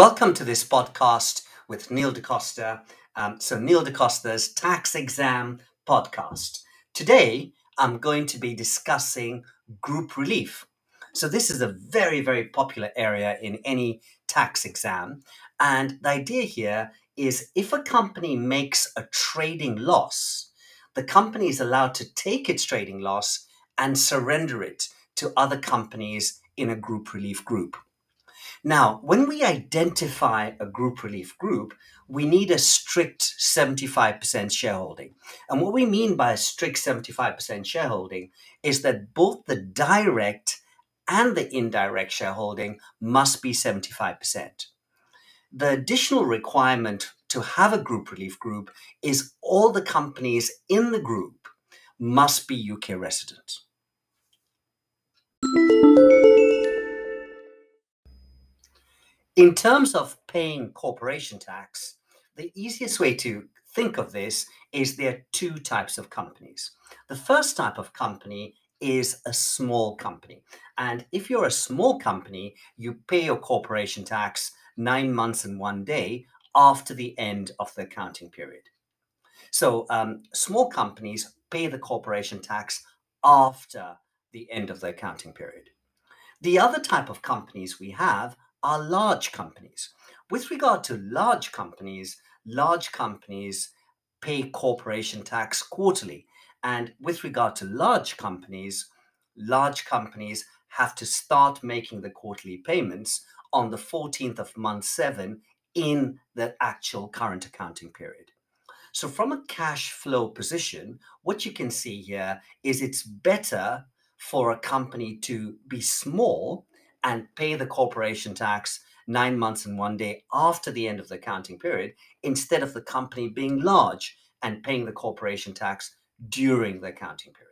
Welcome to this podcast with Neil DeCosta. Um, so, Neil DeCosta's Tax Exam Podcast. Today, I'm going to be discussing group relief. So, this is a very, very popular area in any tax exam. And the idea here is if a company makes a trading loss, the company is allowed to take its trading loss and surrender it to other companies in a group relief group. Now, when we identify a group relief group, we need a strict 75% shareholding. And what we mean by a strict 75% shareholding is that both the direct and the indirect shareholding must be 75%. The additional requirement to have a group relief group is all the companies in the group must be UK resident. In terms of paying corporation tax, the easiest way to think of this is there are two types of companies. The first type of company is a small company. And if you're a small company, you pay your corporation tax nine months and one day after the end of the accounting period. So um, small companies pay the corporation tax after the end of the accounting period. The other type of companies we have are large companies. With regard to large companies, large companies pay corporation tax quarterly. And with regard to large companies, large companies have to start making the quarterly payments on the 14th of month seven in the actual current accounting period. So, from a cash flow position, what you can see here is it's better for a company to be small and pay the corporation tax nine months and one day after the end of the accounting period instead of the company being large and paying the corporation tax during the accounting period.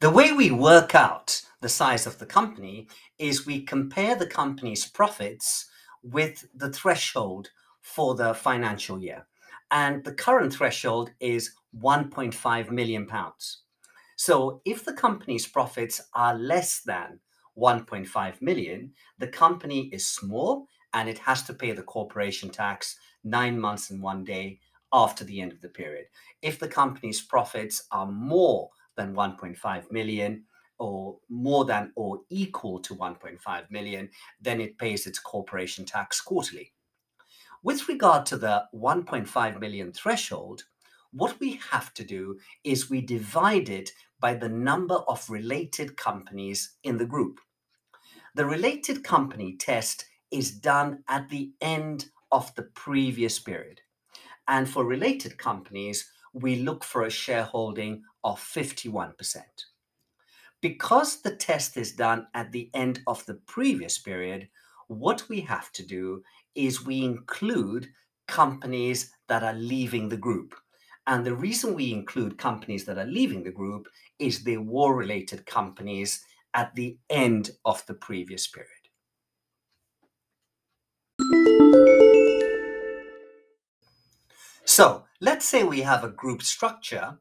The way we work out the size of the company is we compare the company's profits with the threshold for the financial year. And the current threshold is 1.5 million pounds. So if the company's profits are less than 1.5 million, the company is small and it has to pay the corporation tax nine months and one day after the end of the period. If the company's profits are more than 1.5 million, or more than or equal to 1.5 million, then it pays its corporation tax quarterly. With regard to the 1.5 million threshold, what we have to do is we divide it by the number of related companies in the group. The related company test is done at the end of the previous period. And for related companies, we look for a shareholding of 51%. Because the test is done at the end of the previous period, what we have to do is we include companies that are leaving the group. And the reason we include companies that are leaving the group is they war related companies at the end of the previous period. So let's say we have a group structure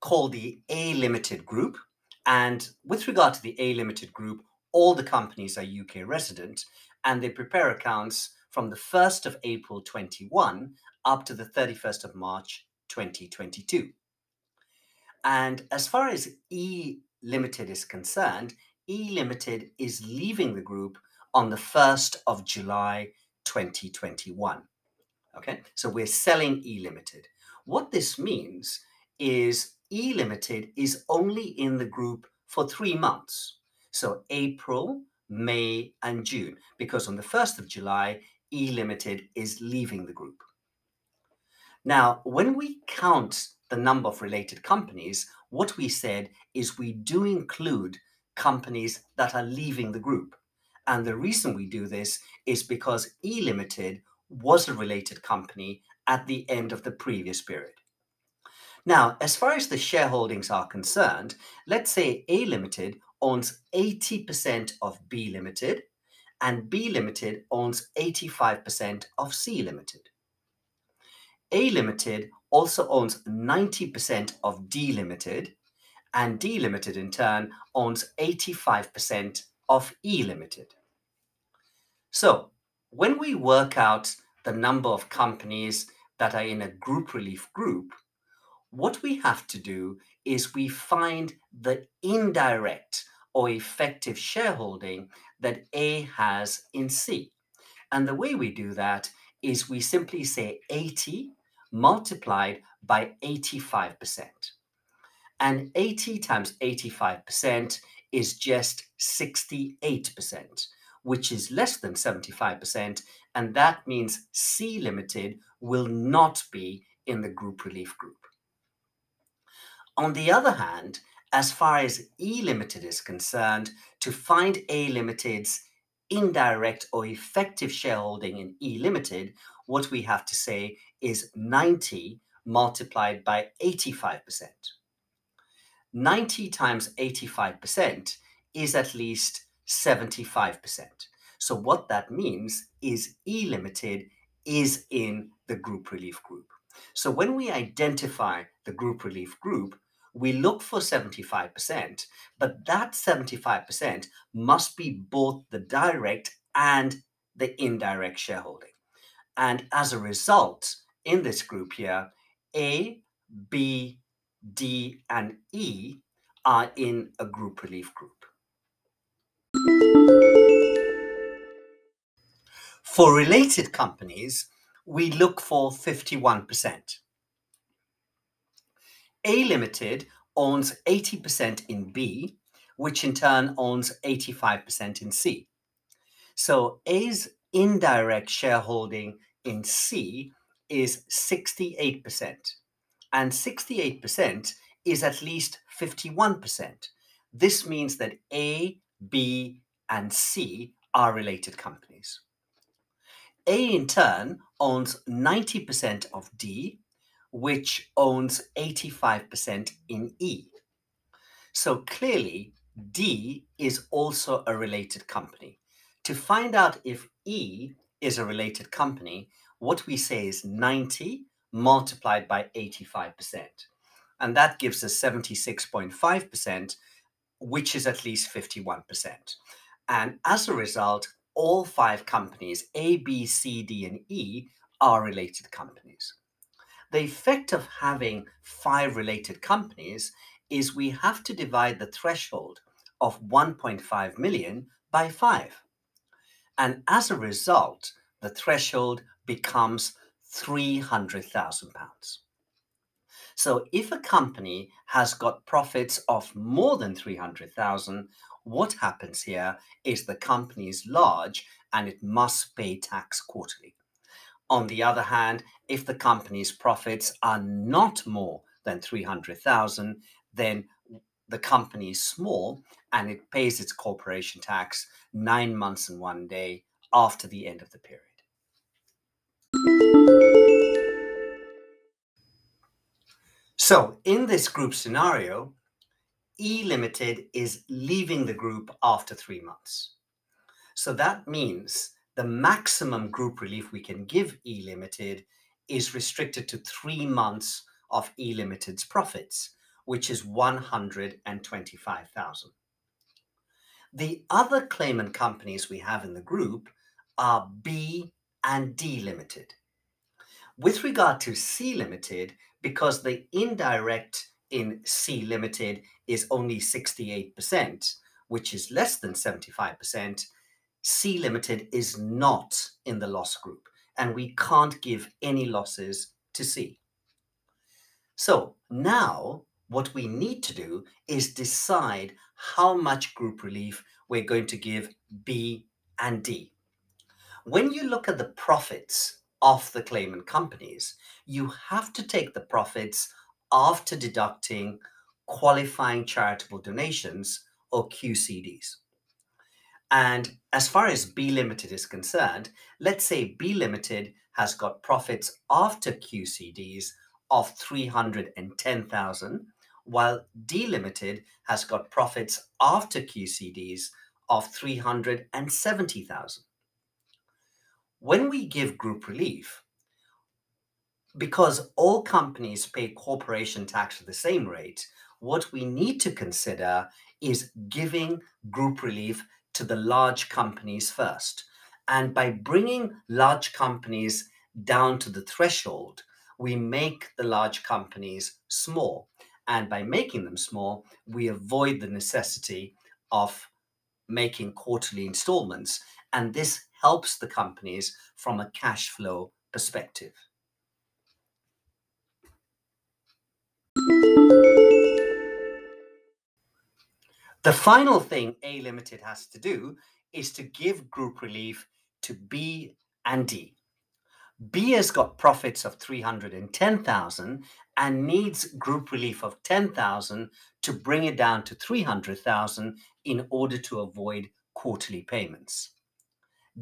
called the A Limited Group. And with regard to the A Limited Group, all the companies are UK resident and they prepare accounts from the 1st of April 21 up to the 31st of March 2022. And as far as E Limited is concerned, E Limited is leaving the group on the 1st of July 2021. Okay, so we're selling E Limited. What this means is E Limited is only in the group for three months. So April, May, and June, because on the 1st of July, E Limited is leaving the group. Now, when we count the number of related companies, what we said is we do include companies that are leaving the group. And the reason we do this is because E Limited was a related company at the end of the previous period. Now, as far as the shareholdings are concerned, let's say A Limited owns 80% of B Limited and B Limited owns 85% of C Limited. A Limited also owns 90% of D Limited, and D Limited in turn owns 85% of E Limited. So when we work out the number of companies that are in a group relief group, what we have to do is we find the indirect or effective shareholding that A has in C. And the way we do that is we simply say 80 multiplied by 85%. And 80 times 85% is just 68%, which is less than 75%. And that means C Limited will not be in the group relief group. On the other hand, as far as E Limited is concerned, to find A Limited's indirect or effective shareholding in E Limited, what we have to say is 90 multiplied by 85%. 90 times 85% is at least 75%. So what that means is E Limited is in the group relief group. So when we identify the group relief group, we look for 75%, but that 75% must be both the direct and the indirect shareholding. And as a result, in this group here, A, B, D, and E are in a group relief group. For related companies, we look for 51%. A Limited owns 80% in B, which in turn owns 85% in C. So A's indirect shareholding in C is 68%, and 68% is at least 51%. This means that A, B, and C are related companies. A in turn owns 90% of D, which owns 85% in E. So clearly, D is also a related company. To find out if E is a related company, what we say is 90 multiplied by 85%. And that gives us 76.5%, which is at least 51%. And as a result, all five companies, A, B, C, D, and E, are related companies. The effect of having five related companies is we have to divide the threshold of 1.5 million by five. And as a result, the threshold becomes 300,000 pounds. So if a company has got profits of more than 300,000, what happens here is the company is large and it must pay tax quarterly. On the other hand, if the company's profits are not more than 300,000, then the company is small and it pays its corporation tax nine months and one day after the end of the period. So in this group scenario, E Limited is leaving the group after three months. So that means the maximum group relief we can give E Limited is restricted to three months of E Limited's profits, which is 125,000. The other claimant companies we have in the group are B and D Limited. With regard to C Limited, because the indirect in C Limited is only 68%, which is less than 75%, C Limited is not in the loss group, and we can't give any losses to C. So now what we need to do is decide how much group relief we're going to give B and D. When you look at the profits of the claimant companies, you have to take the profits after deducting qualifying charitable donations or QCDs. And as far as B Limited is concerned, let's say B Limited has got profits after QCDs of 310,000, while D Limited has got profits after QCDs of 370,000. When we give group relief, because all companies pay corporation tax at the same rate, what we need to consider is giving group relief to the large companies first. And by bringing large companies down to the threshold, we make the large companies small. And by making them small, we avoid the necessity of making quarterly installments. And this helps the companies from a cash flow perspective. The final thing A Limited has to do is to give group relief to B and D. B has got profits of 310,000 and needs group relief of 10,000 to bring it down to 300,000 in order to avoid quarterly payments.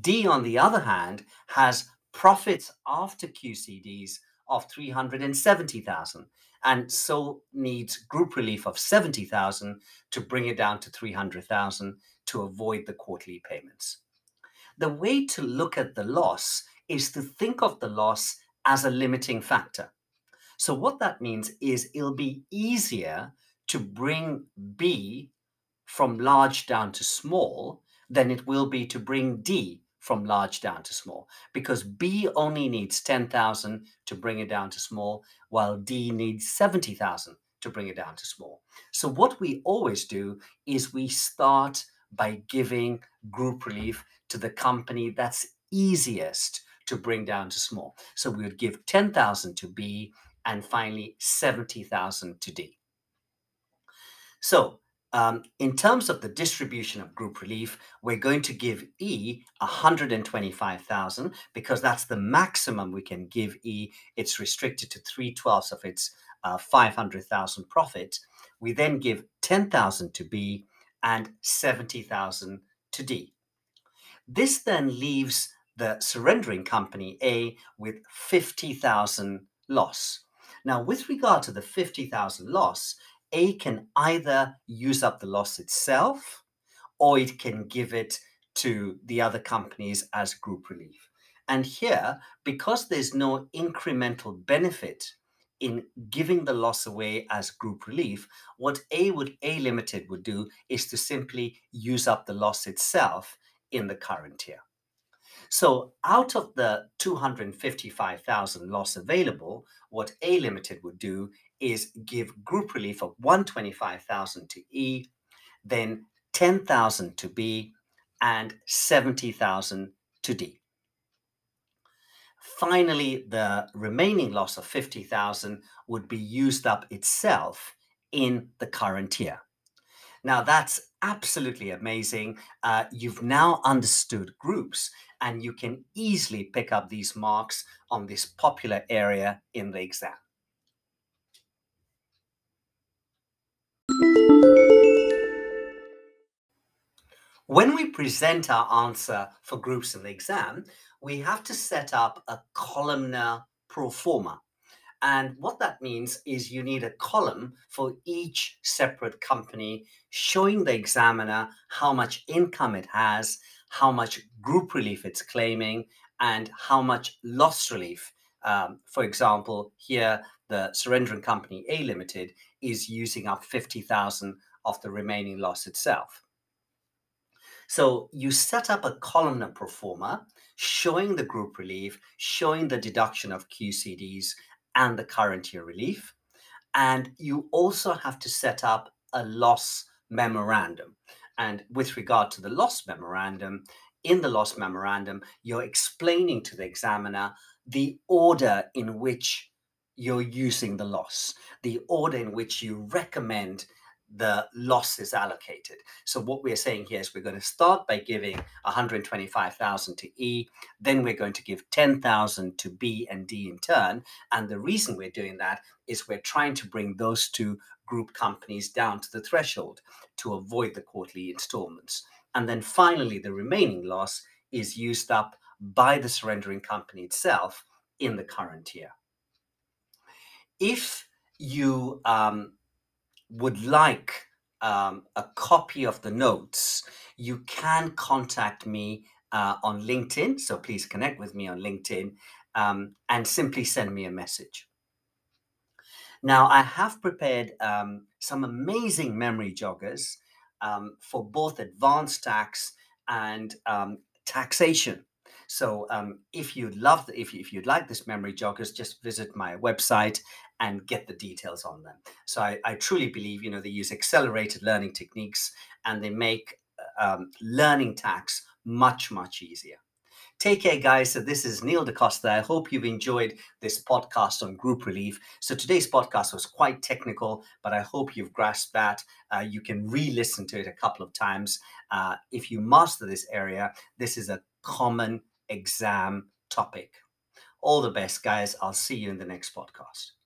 D, on the other hand, has profits after QCDs of 370,000 and so needs group relief of 70,000 to bring it down to 300,000 to avoid the quarterly payments. The way to look at the loss is to think of the loss as a limiting factor. So, what that means is it'll be easier to bring B from large down to small than it will be to bring D from large down to small because B only needs 10,000 to bring it down to small, while D needs 70,000 to bring it down to small. So, what we always do is we start by giving group relief to the company that's easiest to bring down to small. So, we would give 10,000 to B and finally 70,000 to D. So, um, in terms of the distribution of group relief, we're going to give E 125,000 because that's the maximum we can give E. It's restricted to three twelfths of its uh, 500,000 profit. We then give 10,000 to B and 70,000 to D. This then leaves the surrendering company A with 50,000 loss. Now, with regard to the 50,000 loss, A can either use up the loss itself or it can give it to the other companies as group relief. And here, because there's no incremental benefit in giving the loss away as group relief, what A would A Limited would do is to simply use up the loss itself in the current year. So out of the 255,000 loss available, what A Limited would do is give group relief of 125,000 to E, then 10,000 to B, and 70,000 to D. Finally, the remaining loss of 50,000 would be used up itself in the current year. Now, that's absolutely amazing. Uh, you've now understood groups and you can easily pick up these marks on this popular area in the exam. When we present our answer for groups in the exam, we have to set up a columnar pro forma. And what that means is you need a column for each separate company showing the examiner how much income it has, how much group relief it's claiming, and how much loss relief. Um, for example, here the surrendering company A Limited is using up 50,000 of the remaining loss itself. So you set up a columnar pro forma showing the group relief, showing the deduction of QCDs and the current year relief. And you also have to set up a loss memorandum. And with regard to the loss memorandum, in the loss memorandum, you're explaining to the examiner the order in which you're using the loss, the order in which you recommend the loss is allocated. So what we're saying here is we're going to start by giving 125,000 to E, then we're going to give 10,000 to B and D in turn. And the reason we're doing that is we're trying to bring those two group companies down to the threshold to avoid the quarterly installments. And then finally, the remaining loss is used up by the surrendering company itself in the current year. If you um, would like um, a copy of the notes, you can contact me uh, on LinkedIn. So please connect with me on LinkedIn um, and simply send me a message. Now, I have prepared um, some amazing memory joggers um, for both advanced tax and um, taxation. So um, if you'd love, if, if you'd like this memory joggers, just visit my website and get the details on them. So I, I truly believe, you know, they use accelerated learning techniques and they make um, learning tax much, much easier. Take care, guys. So, this is Neil DaCosta. I hope you've enjoyed this podcast on group relief. So, today's podcast was quite technical, but I hope you've grasped that. Uh, you can re listen to it a couple of times. Uh, if you master this area, this is a common exam topic. All the best, guys. I'll see you in the next podcast.